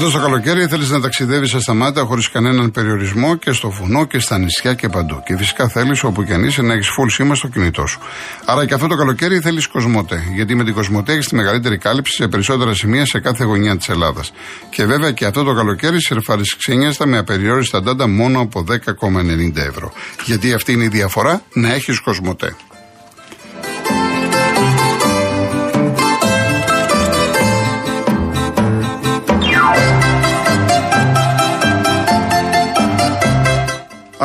Φέτο το καλοκαίρι θέλεις να ταξιδεύεις ασταμάτητα χωρίς κανέναν περιορισμό και στο βουνό και στα νησιά και παντού. Και φυσικά θέλεις όπου και αν είσαι να έχεις full σήμα στο κινητό σου. Άρα και αυτό το καλοκαίρι θέλεις Κοσμοτέ. Γιατί με την Κοσμοτέ έχεις τη μεγαλύτερη κάλυψη σε περισσότερα σημεία σε κάθε γωνιά της Ελλάδας. Και βέβαια και αυτό το καλοκαίρι σερφάρεις ξένιαστα με απεριόριστα ντάντα μόνο από 10,90 ευρώ. Γιατί αυτή είναι η διαφορά να έχεις Κοσμοτέ.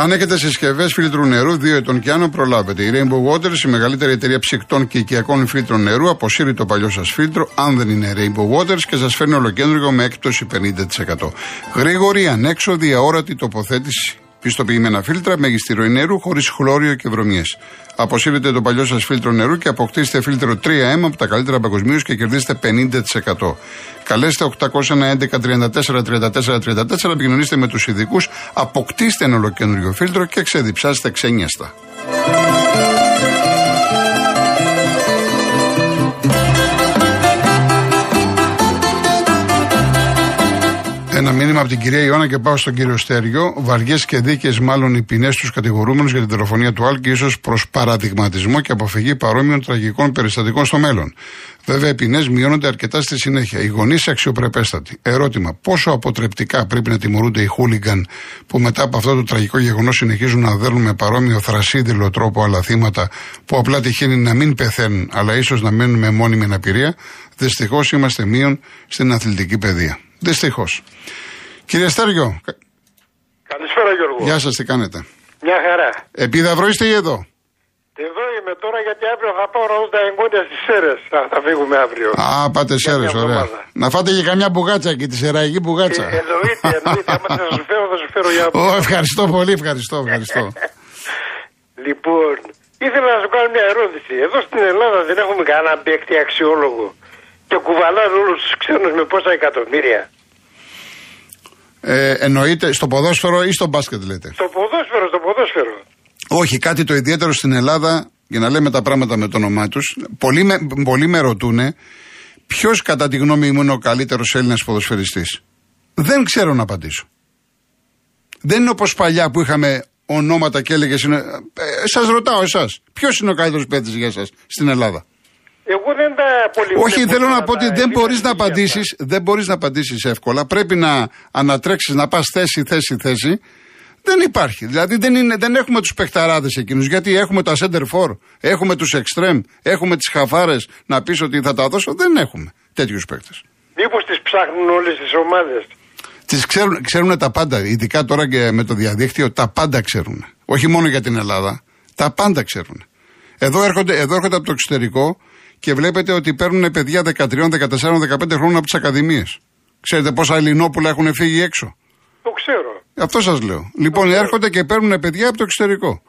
Αν έχετε συσκευές φίλτρου νερού 2 ετών και άνω, προλάβετε. Η Rainbow Waters, η μεγαλύτερη εταιρεία ψυκτών και οικιακών φίλτρων νερού, αποσύρει το παλιό σας φίλτρο, αν δεν είναι Rainbow Waters, και σας φέρνει ολοκέντρο με έκπτωση 50%. Γρήγορη, ανέξοδη, αόρατη τοποθέτηση πιστοποιημένα φίλτρα μεγιστήριο νερού χωρίς χλώριο και βρωμιές. Αποσύρετε το παλιό σας φίλτρο νερού και αποκτήστε φίλτρο 3M από τα καλύτερα παγκοσμίως και κερδίστε 50%. Καλέστε 811 34 34 34, επικοινωνήστε με τους ειδικούς, αποκτήστε ένα ολοκέντριο φίλτρο και ξεδιψάστε ξένιαστα. Ένα μήνυμα από την κυρία Ιώνα και πάω στον κύριο Στέριο. Βαριές και δίκαιες, μάλλον οι ποινές τους κατηγορούμενους για την δολοφονία του Άλκη, ίσως προς παραδειγματισμό και αποφυγή παρόμοιων τραγικών περιστατικών στο μέλλον. Βέβαια, οι ποινές μειώνονται αρκετά στη συνέχεια. Οι γονείς αξιοπρεπέστατοι. Ερώτημα: Πόσο αποτρεπτικά πρέπει να τιμωρούνται οι χούλιγκαν που μετά από αυτό το τραγικό γεγονός συνεχίζουν να δέρνουν με παρόμοιο θρασίδηλο τρόπο άλλα θύματα που απλά τυχαίνει να μην πεθαίνουν, αλλά ίσως να μένουν με μόνιμη αναπηρία. Δυστυχώς είμαστε μείον στην αθλητική παιδεία. Δυστυχώς. Κύριε Στέργιο. Καλησπέρα Γιώργο. Γεια σας, τι κάνετε; Μια χαρά. Επίδαυρο είστε ή εδώ; Εδώ είμαι τώρα γιατί αύριο θα πάω να τα εγγόνια στις Σέρες. Θα, θα φύγουμε αύριο. Α, πάτε Σέρες, ωραία. Να φάτε και καμιά μπουγάτσα και τη σεραϊκή μπουγάτσα. Ε, εννοείται, εννοείται. Άμα θα σου φέρω, θα σου φέρω για Ω, ευχαριστώ πολύ, ευχαριστώ, ευχαριστώ. λοιπόν, ήθελα να σου κάνω μια ερώτηση. Εδώ στην Ελλάδα δεν έχουμε κανένα παίκτη αξιόλογο και κουβαλάνε όλους τους ξένους με πόσα εκατομμύρια. Ε, εννοείται στο ποδόσφαιρο ή στο μπάσκετ λέτε; Στο ποδόσφαιρο, στο ποδόσφαιρο. Όχι, κάτι το ιδιαίτερο στην Ελλάδα, για να λέμε τα πράγματα με το όνομά τους. Πολλοί με, πολλοί με ρωτούν ποιος κατά τη γνώμη μου είναι ο καλύτερος Έλληνας ποδοσφαιριστής. Δεν ξέρω να απαντήσω. Δεν είναι όπως παλιά που είχαμε ονόματα και έλεγες. Ε, σας ρωτάω εσάς, ποιος είναι ο καλύτερος παίκτης για εσάς στην Ελλάδα; Εγώ δεν τα πολύ Όχι, θέλω να πω ότι δεν μπορείς να απαντήσεις. Δεν μπορείς να απαντήσεις εύκολα. Πρέπει να ανατρέξεις, να πας θέση, θέση, θέση. Δεν υπάρχει. Δηλαδή δεν, είναι, δεν έχουμε τους παιχταράδες εκείνους. Γιατί έχουμε τα center for, έχουμε τους extreme, έχουμε τις χαφάρες να πεις ότι θα τα δώσω. Δεν έχουμε τέτοιους παίχτε. Μήπως τις ψάχνουν όλες τις ομάδες; Τις ξέρουν, ξέρουν τα πάντα. Ειδικά τώρα και με το διαδίκτυο, τα πάντα ξέρουν. Όχι μόνο για την Ελλάδα. Τα πάντα ξέρουν. Εδώ έρχονται, εδώ έρχονται από το εξωτερικό και βλέπετε ότι παίρνουν παιδιά 13, 14, 15 χρόνων από τις ακαδημίες. Ξέρετε πόσα Ελληνόπουλα έχουν φύγει έξω; Το ξέρω. Αυτό σας λέω. Λοιπόν, έρχονται και παίρνουν παιδιά από το εξωτερικό.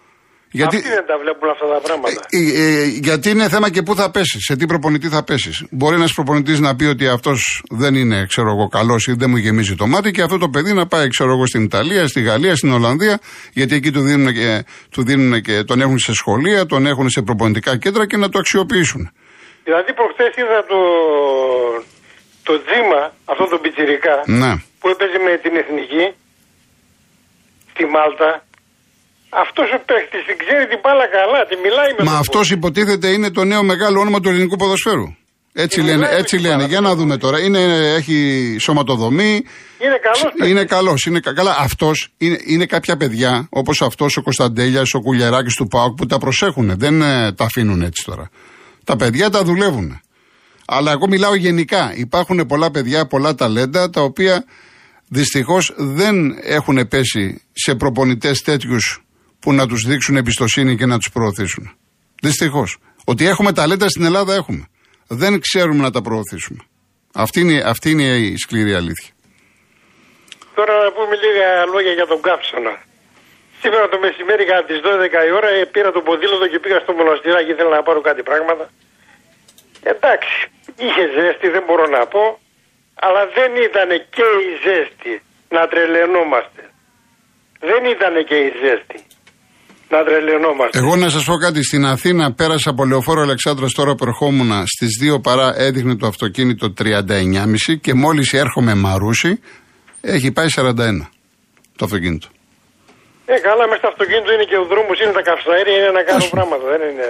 Γιατί, Αυτοί δεν τα βλέπουν αυτά τα πράγματα. Ε, ε, ε, γιατί είναι θέμα και πού θα πέσεις, σε τι προπονητή θα πέσεις. Μπορεί ένας προπονητής να πει ότι αυτός δεν είναι, ξέρω εγώ, καλός ή δεν μου γεμίζει το μάτι και αυτό το παιδί να πάει, ξέρω εγώ, στην Ιταλία, στη Γαλλία, στην Ολλανδία, γιατί εκεί του δίνουν και, του δίνουν και τον έχουν σε σχολεία, τον έχουν σε προπονητικά κέντρα και να το αξιοποιήσουν. Δηλαδή προχθές είδα το, το Δήμα, αυτό το πιτσιρικά, ναι. που έπαιζε με την Εθνική στη Μάλτα. Αυτός ο παίχτης την ξέρει την μπάλα καλά, τη μιλάει με Μα αυτός υποτίθεται είναι το νέο μεγάλο όνομα του ελληνικού ποδοσφαίρου. Έτσι λένε, έτσι λένε. Για να δούμε τώρα. Είναι, έχει σωματοδομή. Είναι καλός. Είναι καλός. Είναι καλά. Αυτός είναι, είναι κάποια παιδιά, όπως αυτός ο Κωνσταντέλιας, ο Κουλιαράκης του Πάουκ, που τα προσέχουν. Δεν ε, τα αφήνουν έτσι τώρα. Τα παιδιά τα δουλεύουν. Αλλά εγώ μιλάω γενικά. Υπάρχουν πολλά παιδιά, πολλά ταλέντα, τα οποία δυστυχώς δεν έχουν πέσει σε προπονητές τέτοιους που να τους δείξουν εμπιστοσύνη και να τους προωθήσουν. Δυστυχώς. Ότι έχουμε ταλέντα στην Ελλάδα έχουμε. Δεν ξέρουμε να τα προωθήσουμε. Αυτή είναι, αυτή είναι η σκληρή αλήθεια. Τώρα να πούμε λίγα λόγια για τον Κάψονα. Σήμερα το μεσημέρι κατά τις 12 η ώρα ε, πήρα το ποδήλατο και πήγα στο μοναστηράκι. Ήθελα να πάρω κάτι πράγματα. Εντάξει, είχε ζέστη, δεν μπορώ να πω. Αλλά δεν ήταν και η ζέστη να τρελαινόμαστε. Δεν ήταν και η ζέστη να τρελαινόμαστε. Εγώ να σας πω κάτι. Στην Αθήνα πέρασα από λεωφόρο Αλεξάνδρα τώρα που ερχόμουν στις 2 παρά έδειχνε το αυτοκίνητο 39,5 και μόλις έρχομαι Μαρούσι έχει πάει 41 το αυτοκίνητο. Ε, καλά, μέσα στο αυτοκίνητο είναι και ο δρόμος, είναι τα καυσαέρια, είναι να κάνουν πράγματα. Δεν είναι.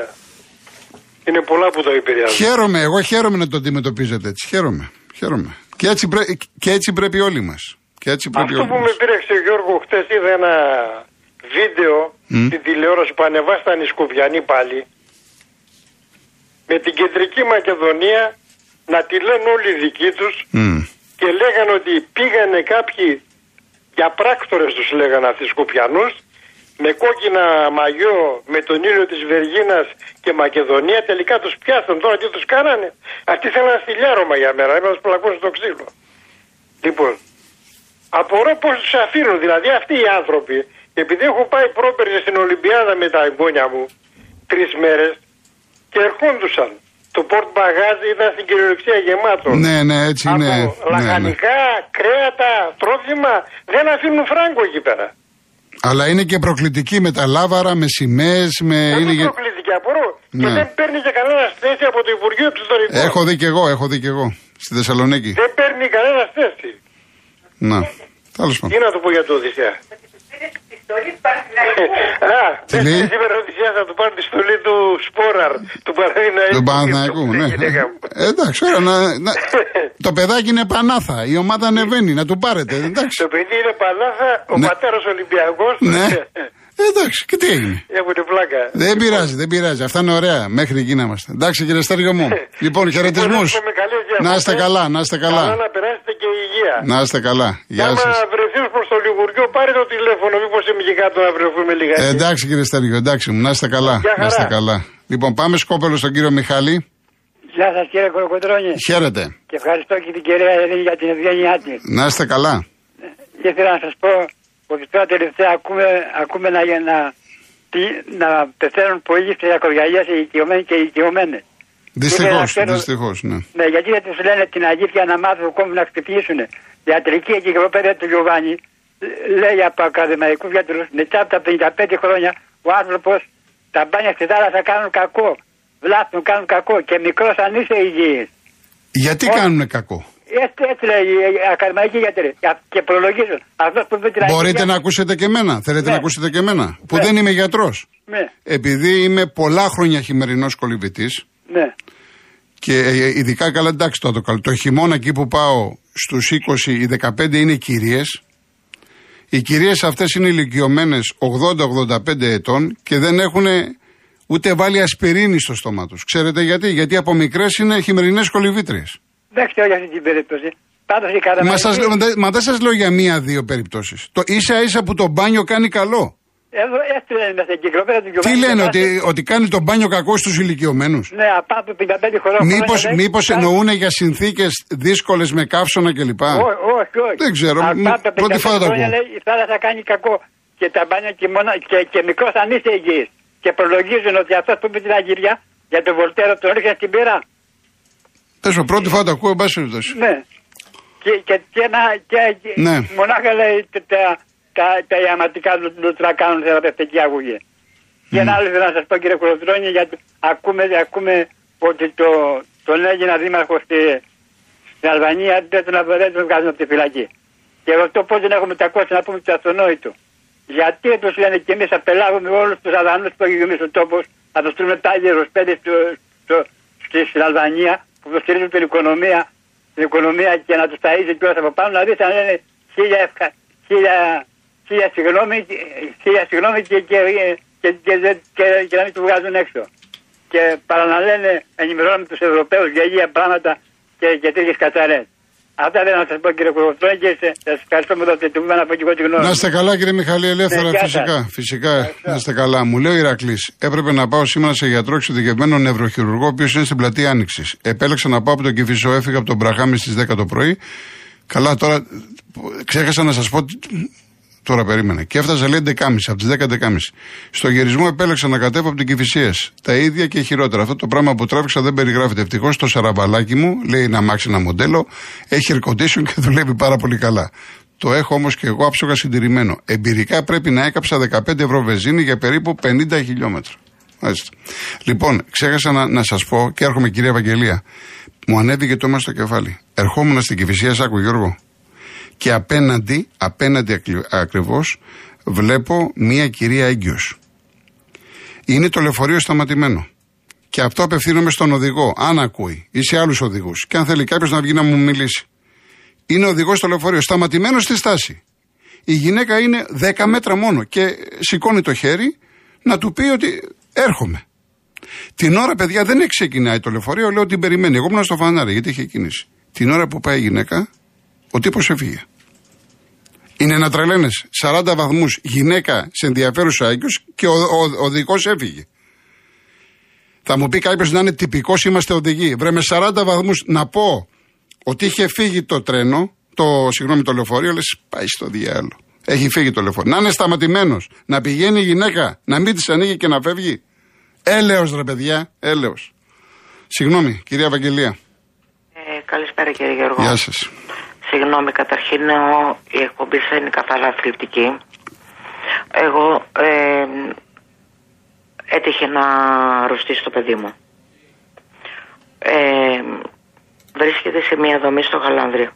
Είναι πολλά που το επηρεάζουν. Χαίρομαι, εγώ χαίρομαι να το αντιμετωπίζετε έτσι. Χαίρομαι. χαίρομαι. Και, έτσι πρέ, και έτσι πρέπει όλοι μας. Αυτό που με πήρεξε ο Γιώργο χτε είδα ένα βίντεο mm. στην τηλεόραση που ανεβάσταν οι Σκουβιανοί πάλι με την κεντρική Μακεδονία να τη λένε όλοι οι δικοί τους και λέγανε ότι πήγανε κάποιοι για πράκτορες τους λέγανε αυτοί οι Σκουφιανούς με κόκκινα μαγιό με τον ήλιο της Βεργίνας και Μακεδονία τελικά τους πιάσαν τώρα τι τους κάνανε αυτοί θέλαν στυλιάρωμα για μέρα να τους πλακώσουν στο ξύλο λοιπόν απορώ πως τους αφήνουν δηλαδή αυτοί οι άνθρωποι επειδή έχω πάει πρόπερζε στην Ολυμπιάδα με τα εγγόνια μου τρεις μέρες και ερχόντουσαν. Το πόρτ μπαγάζι ήταν στην κυριολεξία γεμάτο. Ναι, ναι, έτσι είναι. Από ναι, λαχανικά, ναι. κρέατα, τρόφιμα δεν αφήνουν φράγκο εκεί πέρα. Αλλά είναι και προκλητική με τα λάβαρα, με σημαίες, με. Δεν είναι προκλητική, απορώ. Ναι. Και δεν παίρνει και κανένα θέση από το Υπουργείο Εξωτερικών. Έχω δει και εγώ, έχω δει και εγώ. Στη Θεσσαλονίκη. Δεν παίρνει κανένα θέση. Να. Τέλος πάντων. Τι να το πω για το Οδυσσέα. Α, τι λέει. Σήμερα Οδυσσέα θα του πάρει τη στολή του Σπόραρ, του Παναθηναϊκού. Του Παναθηναϊκού, ναι. Ε, εντάξει, ώρα να, να, το παιδάκι είναι πανάθα, η ομάδα ανεβαίνει, να του πάρετε. Εντάξει. Το παιδί είναι πανάθα, ο ναι. πατέρας Ολυμπιακός. Ναι. Ε, εντάξει, και τι έγινε. Έχουν πλάκα. Δεν πειράζει, δεν πειράζει. Αυτά είναι ωραία. Μέχρι εκεί να είμαστε. Εντάξει, κύριε Στέργιο μου. λοιπόν, χαιρετισμούς. Να είστε καλά, να είστε καλά. Καλά να περάσετε και υγεία. Να είστε καλά. Γεια σας. Αν βρεθεί προ το Λιγουριό, πάρε το τηλέφωνο. Μήπως είμαι και κάτω να βρεθούμε λίγα. Ε, εντάξει, κύριε Στέργιο, εντάξει μου. Να είστε καλά. Να είστε καλά. Λοιπόν, πάμε σκόπελο στον κύριο Μιχάλη. Γεια σας κύριε Κολοκοντρόνη. Χαίρετε. Και ευχαριστώ και την κυρία Ελένη για την ευγένειά της. Να είστε καλά. Και ήθελα να σας πω ότι τώρα τελευταία ακούμε, ακούμε να, να, να πεθαίνουν πολλοί στι ακρογιαλιέ οι οικειομένοι και οι οικειομένε. Δυστυχώ, δυστυχώς, ναι. Ναι, γιατί δεν τους λένε την αλήθεια να μάθουν κόμμα να χτυπήσουν. Ιατρική εγκυκλοπαίδεια του Γιωβάνη λέει από ακαδημαϊκού γιατρού μετά από τα 55 χρόνια ο άνθρωπος τα μπάνια στη θάλασσα κάνουν κακό. Βλάπτουν, κάνουν κακό και μικρός αν είσαι υγιής. Γιατί κάνουν κακό; Έτσι, έτσι λέει η ακαδημαϊκή γιατρή. Και προλογίζουν. Αυτός που την Μπορείτε να ακούσετε και εμένα; Θέλετε ναι. να ακούσετε και εμένα; Που ναι. δεν είμαι γιατρός. Ναι. Επειδή είμαι πολλά χρόνια χειμερινός κολυμπητής. Ναι. Και ε, ειδικά καλά, εντάξει το, το, το χειμώνα εκεί που πάω στους 20 οι 15 είναι κυρίες. Οι κυρίες αυτές είναι ηλικιωμένες 80-85 ετών και δεν έχουν ούτε βάλει ασπιρίνη στο στόμα τους. Ξέρετε γιατί, Γιατί από μικρές είναι χειμερινές κολυβήτριες. Δεν ξέρω για αυτή την περίπτωση. Πάντως η Μα, σας, μα δεν σας λέω για μία-δύο περιπτώσεις. Το ίσα ίσα που το μπάνιο κάνει καλό. Εδώ έτσι λένε στην κυκλοπαίδα του Τι λένε, ότι, ότι κάνεις τον μπάνιο κακό στους ηλικιωμένους; Ναι, από 55 χρόνια. Μήπω μήπως εννοούν για συνθήκες δύσκολες με καύσωνα κλπ. Όχι, όχι, όχι. Δεν ξέρω. Πρώτη φορά το ακούω. Η θάλασσα κάνει κακό και τα μπάνια και, μόνο, και, και μικρός αν είσαι υγιή. Και προλογίζουν ότι αυτός που πει την Αγγυριά για τον Βολτέρο τον ρίχνει στην πύρα. Πες πρώτη φορά το ακούω, εν πάση περιπτώσει. Ναι. Και, και, και, να, και, ναι. μονάχα λέει τα, τα, τα ιαματικά λουτρά κάνουν θεραπευτική αγωγή. Mm. Και ένα άλλο θέλω να σας πω κύριε Κολοτρόνη, γιατί ακούμε, ακούμε ότι το, τον έγινα δήμαρχο στη, στην Αλβανία δεν τον, δεν τον βγάζουν από τη φυλακή. Και αυτό πώς δεν έχουμε τα κόστη να πούμε του αυτονόητου. Γιατί τους λένε και εμείς απελάβουμε όλους τους Αλβανούς που έχουν γεμίσει ο τόπος, θα τους στείλουμε τάγερ πέντε στην Αλβανία που υποστηρίζουν την οικονομία, την οικονομία και να τους ταΐζει κιόλα από πάνω, να δεις αν λένε χίλια, χίλια, χίλια συγγνώμη, χίλια συγγνώμη και, και, και, και, και, και, να μην τους βγάζουν έξω. Και παρά να λένε ενημερώνουμε τους Ευρωπαίους για υγεία πράγματα και, και τέτοιες κατσαρέ. Αυτά δεν να σας πω κύριε Κουροφτρόνη και σας ευχαριστώ που δώσετε το να πω και εγώ τη γνώμη. Να είστε καλά κύριε Μιχαλή, ελεύθερα ναι, φυσικά. Φυσικά, να είστε καλά. Μου λέει ο Ηρακλής, έπρεπε να πάω σήμερα σε γιατρό εξειδικευμένο νευροχειρουργό, ο οποίος είναι στην πλατεία Άνοιξης. Επέλεξα να πάω από τον Κυφισό, έφυγα από τον Μπραχάμι στις 10 το πρωί. Καλά, τώρα ξέχασα να σας πω Τώρα περίμενε. Και έφτασα λέει 11.30, από τις 10 11.30. Στο γυρισμό επέλεξα να κατέβω από την Κυφυσίας. Τα ίδια και χειρότερα. Αυτό το πράγμα που τράβηξα δεν περιγράφεται. Ευτυχώς το σαραβαλάκι μου, λέει να μάξει ένα μοντέλο, έχει air condition και δουλεύει πάρα πολύ καλά. Το έχω όμως και εγώ άψογα συντηρημένο. Εμπειρικά πρέπει να έκαψα 15 ευρώ βεζίνη για περίπου 50 χιλιόμετρα. Λοιπόν, ξέχασα να, να σας πω και έρχομαι κυρία Ευαγγελία. Μου ανέβηκε το αίμα στο κεφάλι. Ερχόμουν στην Κυφυσία Σάκου Γιώργο. Και απέναντι, απέναντι ακριβώς, βλέπω μία κυρία έγκυος. Είναι το λεωφορείο σταματημένο. Και αυτό απευθύνομαι στον οδηγό, αν ακούει, ή σε άλλους οδηγούς. Και αν θέλει κάποιος να βγει να μου μιλήσει. Είναι οδηγός στο λεωφορείο, σταματημένος στη στάση. Η γυναίκα είναι 10 μέτρα μόνο και σηκώνει το χέρι να του πει ότι έρχομαι. Την ώρα, παιδιά, δεν ξεκινάει το λεωφορείο, λέω ότι περιμένει. Εγώ ήμουν στο φανάρι γιατί είχε κίνηση. Την ώρα που πάει η γυναίκα, ο τύπος έφυγε. Είναι να τρελαίνε. 40 βαθμούς γυναίκα σε ενδιαφέρουσα έγκυο και ο, ο, οδηγό έφυγε. Θα μου πει κάποιος να είναι τυπικός, είμαστε οδηγοί. Βρε με 40 βαθμούς να πω ότι είχε φύγει το τρένο, το, συγγνώμη, το λεωφορείο, λες πάει στο διάλογο. Έχει φύγει το λεωφορείο. Να είναι σταματημένος. Να πηγαίνει η γυναίκα, να μην της ανοίγει και να φεύγει. Έλεος ρε παιδιά, έλεος. Συγγνώμη, κυρία Βαγγελία. Ε, καλησπέρα κύριε Γιώργο. Γεια σας. Συγγνώμη, καταρχήν η εκπομπή θα είναι καθαρά αθλητική. Εγώ ε, έτυχε να αρρωστήσει το παιδί μου. Ε, βρίσκεται σε μια δομή στο Γαλάνδριο.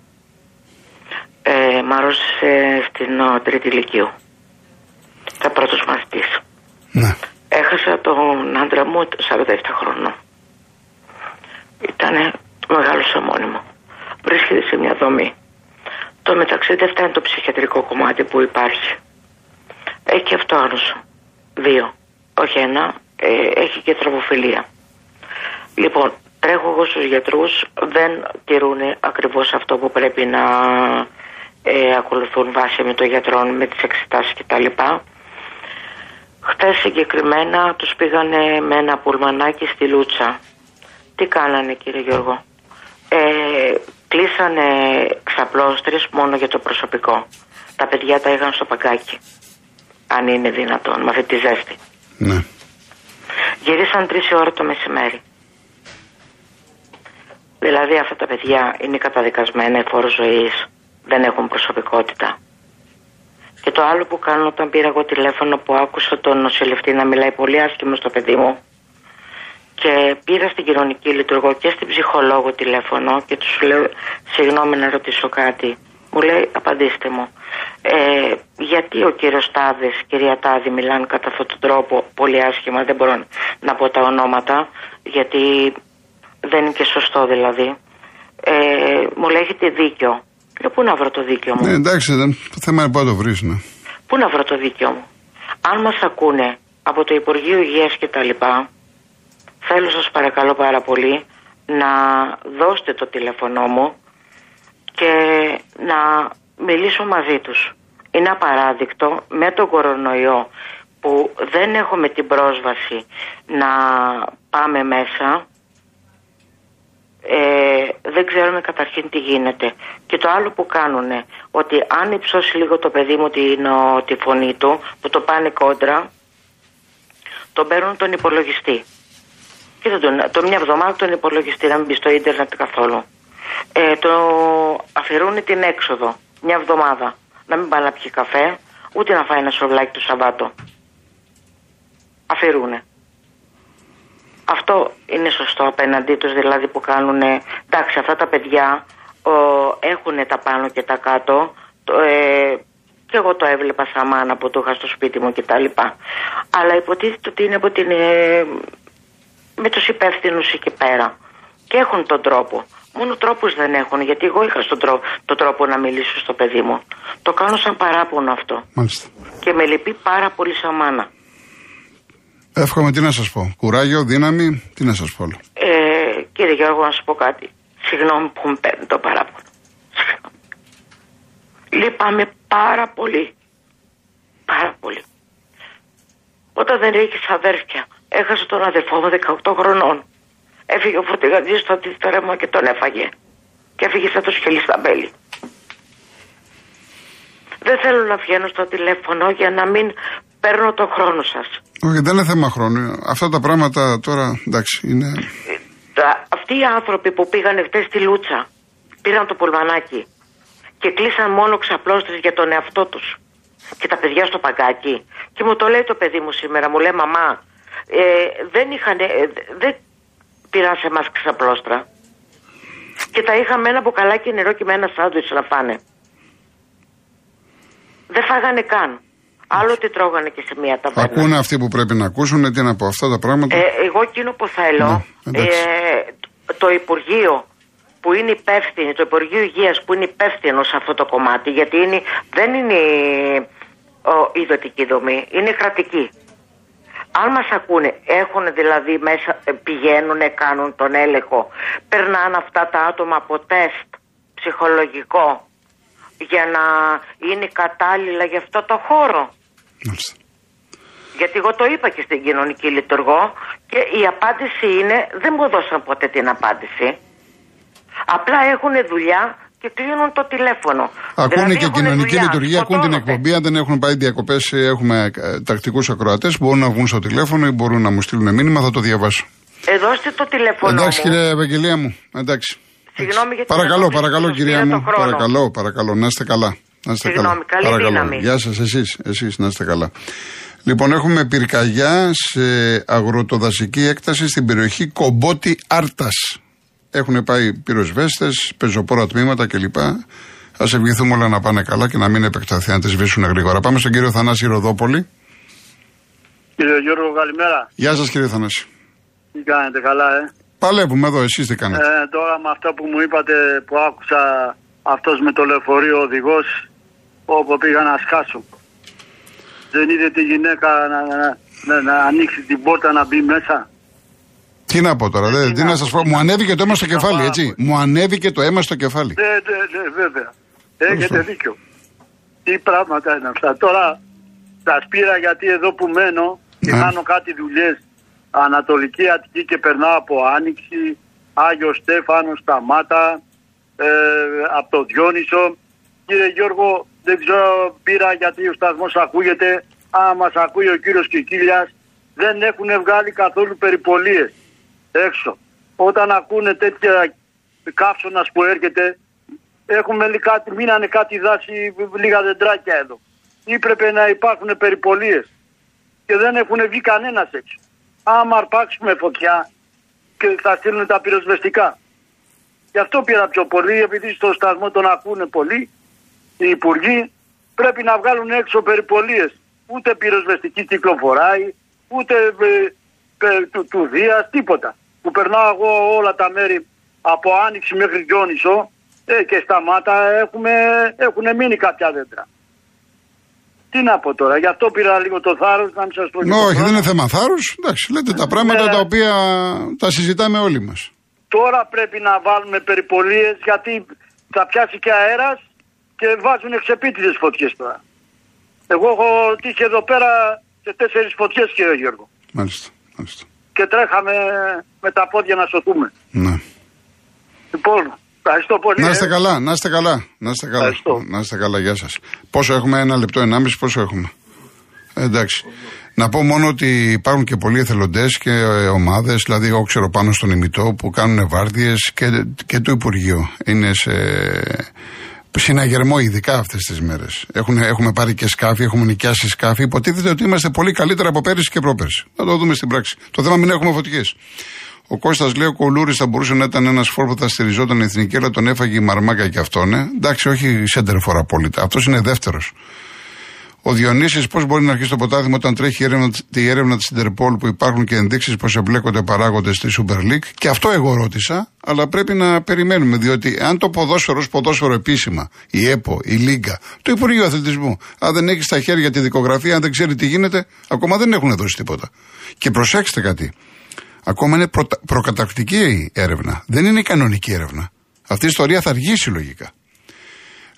Ε, μ' αρρώστησε στην τρίτη ηλικίου. Θα πρώτος μαθητής. Ναι. Έχασα τον άντρα μου 47 χρονών. Ήταν μεγάλο μόνιμο. Βρίσκεται σε μια δομή. Το μεταξύ δεν φτάνει το ψυχιατρικό κομμάτι που υπάρχει. Έχει και αυτό άρρωσο. Δύο. Όχι ένα. Ε, έχει και τροφοφιλία. Λοιπόν, τρέχω εγώ στους γιατρούς. Δεν τηρούν ακριβώς αυτό που πρέπει να ε, ακολουθούν βάσει με το γιατρό, με τις εξετάσεις κτλ. Χτες συγκεκριμένα τους πήγανε με ένα πουλμανάκι στη Λούτσα. Τι κάνανε κύριε Γιώργο; Ε, κλείσανε ξαπλώστρες μόνο για το προσωπικό. Τα παιδιά τα είχαν στο παγκάκι. Αν είναι δυνατόν, με αυτή τη ζέστη. Ναι. Γυρίσαν τρεις ώρα το μεσημέρι. Δηλαδή αυτά τα παιδιά είναι καταδικασμένα φόρο ζωής. Δεν έχουν προσωπικότητα. Και το άλλο που κάνω όταν πήρα εγώ τηλέφωνο που άκουσα τον νοσηλευτή να μιλάει πολύ άσχημο στο παιδί μου και πήρα στην κοινωνική λειτουργό και στην ψυχολόγο τηλέφωνο και τους λέω συγγνώμη να ρωτήσω κάτι. Μου λέει απαντήστε μου. Ε, γιατί ο κύριος Τάδης, κυρία Τάδη μιλάνε κατά αυτόν τον τρόπο πολύ άσχημα, δεν μπορώ να πω τα ονόματα γιατί δεν είναι και σωστό δηλαδή. Ε, μου λέει έχετε δίκιο. Λέω πού να βρω το δίκιο μου; Ναι, εντάξει, δεν, το θέμα είναι πού να το βρεις, ναι. Πού να βρω το δίκιο μου; Αν μας ακούνε από το Υπουργείο Υγείας και τα λοιπά, θέλω σας παρακαλώ πάρα πολύ να δώσετε το τηλέφωνό μου και να μιλήσω μαζί τους. Είναι απαράδεικτο με τον κορονοϊό που δεν έχουμε την πρόσβαση να πάμε μέσα ε, δεν ξέρουμε καταρχήν τι γίνεται. Και το άλλο που κάνουν, ότι αν υψώσει λίγο το παιδί μου την, τη φωνή του, που το πάνε κόντρα, τον παίρνουν τον υπολογιστή. Και τον, το μια εβδομάδα τον υπολογιστή, να μην μπει στο ίντερνετ καθόλου. Ε, το αφαιρούν την έξοδο, μια εβδομάδα. Να μην πάει να πιει καφέ, ούτε να φάει ένα σοβλάκι το Σαββάτο. Αφαιρούνε. Αυτό είναι σωστό απέναντί τους δηλαδή που κάνουν, εντάξει αυτά τα παιδιά έχουν τα πάνω και τα κάτω, ε, και εγώ το έβλεπα σαν μάνα που το είχα στο σπίτι μου κτλ. Αλλά υποτίθεται ότι είναι από την, ε, με τους υπεύθυνους εκεί πέρα. Και έχουν τον τρόπο. Μόνο τρόπους δεν έχουν, γιατί εγώ είχα στον τρόπο, τον τρόπο να μιλήσω στο παιδί μου. Το κάνω σαν παράπονο αυτό. Μάλιστα. Και με λυπεί πάρα πολύ σαν μάνα. Εύχομαι τι να σας πω. Κουράγιο, δύναμη, τι να σας πω. Ε, κύριε Γιώργο, να σα πω κάτι. Συγγνώμη που μου παίρνει το παράπονο. Λυπάμαι πάρα πολύ. Πάρα πολύ. Όταν δεν έχεις αδέρφια, έχασε τον αδερφό μου 18 χρονών. Έφυγε ο φορτηγατζή στο αντίθετο και τον έφαγε. Και έφυγε σαν το σκελί στα μπέλη. Δεν θέλω να βγαίνω στο τηλέφωνο για να μην παίρνω το χρόνο σας. Όχι, δεν είναι θέμα χρόνου. Αυτά τα πράγματα τώρα, εντάξει, είναι... αυτοί οι άνθρωποι που πήγαν χτες στη Λούτσα, πήραν το πουλμανάκι και κλείσαν μόνο ξαπλώστρες για τον εαυτό τους και τα παιδιά στο παγκάκι και μου το λέει το παιδί μου σήμερα, μου λέει μαμά ε, δεν είχαν, ε, δεν πήραν σε μας ξαπλώστρα και τα είχαμε ένα μπουκαλάκι νερό και με ένα σάντουιτς να φάνε. Δεν φάγανε καν. Άλλο τι τρώγανε και σε μια ταβέρνα. Ακούνε αυτοί που πρέπει να ακούσουν, τι να πω, αυτά τα πράγματα. Ε, εγώ εκείνο που θέλω, ναι, ε, το Υπουργείο που είναι υπεύθυνο, το Υπουργείο Υγείας που είναι υπεύθυνο σε αυτό το κομμάτι, γιατί είναι, δεν είναι ο, ιδιωτική δομή, είναι κρατική. Αν μας ακούνε, έχουν δηλαδή μέσα, ε, πηγαίνουν, κάνουν τον έλεγχο, περνάνε αυτά τα άτομα από τεστ ψυχολογικό για να είναι κατάλληλα για αυτό το χώρο. Γιατί εγώ το είπα και στην κοινωνική λειτουργό και η απάντηση είναι, δεν μου δώσαν ποτέ την απάντηση. Απλά έχουν δουλειά και κλείνουν το τηλέφωνο. Ακούνε δηλαδή, και κοινωνική δουλειά, λειτουργία, ακούν την εκπομπή. Αν δεν έχουν πάει διακοπές, έχουμε ε, τακτικούς ακροατές που μπορούν να βγουν στο τηλέφωνο ή μπορούν να μου στείλουν μήνυμα, θα το διαβάσω. Ε, δώστε το τηλέφωνο. Εντάξει, κύριε Ευαγγελία μου. Εντάξει. Συγγνώμη για Παρακαλώ, παρακαλώ, κυρία μου. Παρακαλώ, παρακαλώ, να είστε καλά. Να είστε Συγγνώμη, καλά. καλή παρακαλώ. δύναμη. Γεια σας, εσείς, εσείς, να είστε καλά. Λοιπόν, έχουμε πυρκαγιά σε αγροτοδασική έκταση στην περιοχή Κομπότη Άρτας. Έχουν πάει πυροσβέστες, πεζοπόρα τμήματα κλπ. Α ευχηθούμε όλα να πάνε καλά και να μην επεκταθεί, να τις σβήσουν γρήγορα. Πάμε στον κύριο Θανάση Ροδόπολη. Κύριε Γιώργο, καλημέρα. Γεια σας, κύριε Θανάση. Τι κάνετε, καλά, ε; Παλεύουμε εδώ, εσείς τι κάνετε; Ε, τώρα με αυτό που μου είπατε που άκουσα αυτός με το λεωφορείο οδηγός, όπου πήγα να σκάσω. Δεν είδε τη γυναίκα να, να, να, να ανοίξει την πόρτα να μπει μέσα; Τι να πω τώρα, δε, τι να σας πω, μου ανέβηκε το αίμα στο κεφάλι, έτσι. Μου ανέβηκε το αίμα στο κεφάλι. Ναι, ναι, ναι, βέβαια. Έχετε δίκιο. Τι πράγματα είναι αυτά. Τώρα τα σπήρα γιατί εδώ που μένω και κάνω κάτι δουλειές Ανατολική Αττική και περνάω από Άνοιξη, Άγιος Στέφανος, Σταμάτα, ε, από το Διόνυσο. Κύριε Γιώργο, δεν ξέρω πήρα γιατί ο σταθμός ακούγεται. Αν μα ακούει ο κύριος Κικίλιας, δεν έχουν βγάλει καθόλου περιπολίες έξω. Όταν ακούνε τέτοια καύσωνας που έρχεται, έχουμε κάτι, μείνανε κάτι δάση, λίγα δεντράκια εδώ. Ήπρεπε να υπάρχουν περιπολίες και δεν έχουν βγει κανένας έξω. Άμα αρπάξουμε φωτιά και θα στείλουν τα πυροσβεστικά. Γι' αυτό πήρα πιο πολύ, επειδή στο σταθμό τον ακούνε πολύ οι υπουργοί, πρέπει να βγάλουν έξω περιπολίες. Ούτε πυροσβεστική κυκλοφοράει, ούτε ε, ε, του, του Δίας, τίποτα. Που περνάω εγώ όλα τα μέρη από Άνοιξη μέχρι Γιόνισο ε, και σταμάτα έχουμε, έχουν μείνει κάποια δέντρα. Τι να πω τώρα, γι' αυτό πήρα λίγο το θάρρος να μην σας πω. Όχι, δεν είναι θέμα θάρρους. Εντάξει, λέτε τα πράγματα ναι. τα οποία τα συζητάμε όλοι μας. Τώρα πρέπει να βάλουμε περιπολίες γιατί θα πιάσει και αέρας και βάζουν εξεπίτηδε φωτιές τώρα. Εγώ έχω τύχει εδώ πέρα σε τέσσερις φωτιές, κύριε Γιώργο. Μάλιστα, μάλιστα. Και τρέχαμε με τα πόδια να σωθούμε. Ναι. Λοιπόν, Ευχαριστώ πολύ. Να είστε ε. καλά, να είστε καλά. Να είστε καλά. Να είστε καλά, γεια σας. Πόσο έχουμε, ένα λεπτό, ενάμιση, πόσο έχουμε; Ε, εντάξει. Να πω μόνο ότι υπάρχουν και πολλοί εθελοντές και ε, ομάδες, δηλαδή εγώ ξέρω πάνω στον ημιτό που κάνουν βάρδιες και, και το Υπουργείο. Είναι σε συναγερμό ειδικά αυτές τις μέρες. Έχουμε πάρει και σκάφη, έχουμε νοικιάσει σκάφη. Υποτίθεται ότι είμαστε πολύ καλύτερα από πέρυσι και πρόπερσι. Θα το δούμε στην πράξη. Το θέμα μην έχουμε φωτιές. Ο Κώστας λέει: Ο Κουλούρη θα μπορούσε να ήταν ένας φόρ που θα στηριζόταν εθνική, αλλά τον έφαγε η μαρμάκα και αυτό, ναι. Εντάξει, όχι σέντερφορ απόλυτα. Αυτός είναι δεύτερος. Ο Διονύσης πώς μπορεί να αρχίσει το ποτάδι όταν τρέχει η έρευνα, τη έρευνα της Ιντερπόλ που υπάρχουν και ενδείξεις πως εμπλέκονται παράγοντες στη Super League; Και αυτό εγώ ρώτησα, αλλά πρέπει να περιμένουμε. Διότι αν το ποδόσφαιρο ποδόσφαιρο επίσημα, η ΕΠΟ, η Λίγκα, το Υπουργείο Αθλητισμού, αν δεν έχει στα χέρια τη δικογραφία, αν δεν ξέρει τι γίνεται, ακόμα δεν έχουν δώσει τίποτα. Και προσέξτε κάτι. Ακόμα είναι προ, προκαταρκτική η έρευνα. Δεν είναι η κανονική έρευνα. Αυτή η ιστορία θα αργήσει λογικά.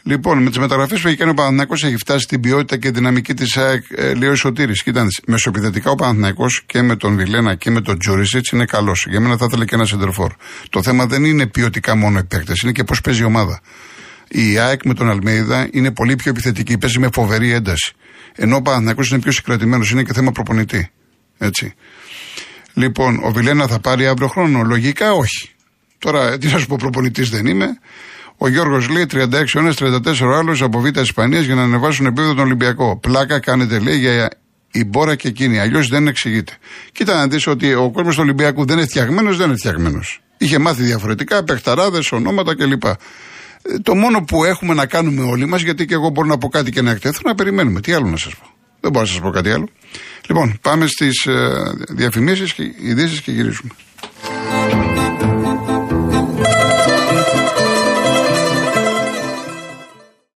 Λοιπόν, με τις μεταγραφές που έχει κάνει ο Παναθυναϊκό έχει φτάσει στην ποιότητα και δυναμική της ΑΕΚ, ε, λέει ο Ισοτήρης. Κοίτα, μεσοπιδετικά ο Παναθυναϊκό και με τον Βιλένα και με τον Τζόρισιτ είναι καλός. Για μένα θα ήθελε και ένα σεντερφόρ. Το θέμα δεν είναι ποιοτικά μόνο οι παίκτες, είναι και πώς παίζει η ομάδα. Η ΑΕΚ με τον Αλμέιδα είναι πολύ πιο επιθετική, παίζει με φοβερή ένταση. Ενώ ο Παναθυναϊκό είναι πιο συγκρατημένος, είναι και θέμα προπονητή. Έτσι. Λοιπόν, ο Βιλένα θα πάρει αύριο χρόνο. Λογικά όχι. Τώρα, τι να σου πω, προπονητής δεν είμαι. Ο Γιώργος λέει 36 αιώνες, 34 άλλου από Β' Ισπανίας για να ανεβάσουν επίπεδο τον Ολυμπιακό. Πλάκα κάνετε λέει για η μπόρα και εκείνη. Αλλιώς δεν εξηγείται. Κοίτα να δεις ότι ο κόσμος του Ολυμπιακού δεν είναι φτιαγμένος, δεν είναι φτιαγμένος. Είχε μάθει διαφορετικά, παιχταράδες, ονόματα κλπ. Ε, το μόνο που έχουμε να κάνουμε όλοι μας, γιατί και εγώ μπορώ να πω κάτι και να εκτέθω, να περιμένουμε. Τι άλλο να σας πω. Δεν μπορώ να σας πω κάτι άλλο. Λοιπόν, πάμε στις ε, διαφημίσεις και ειδήσεις και γυρίζουμε.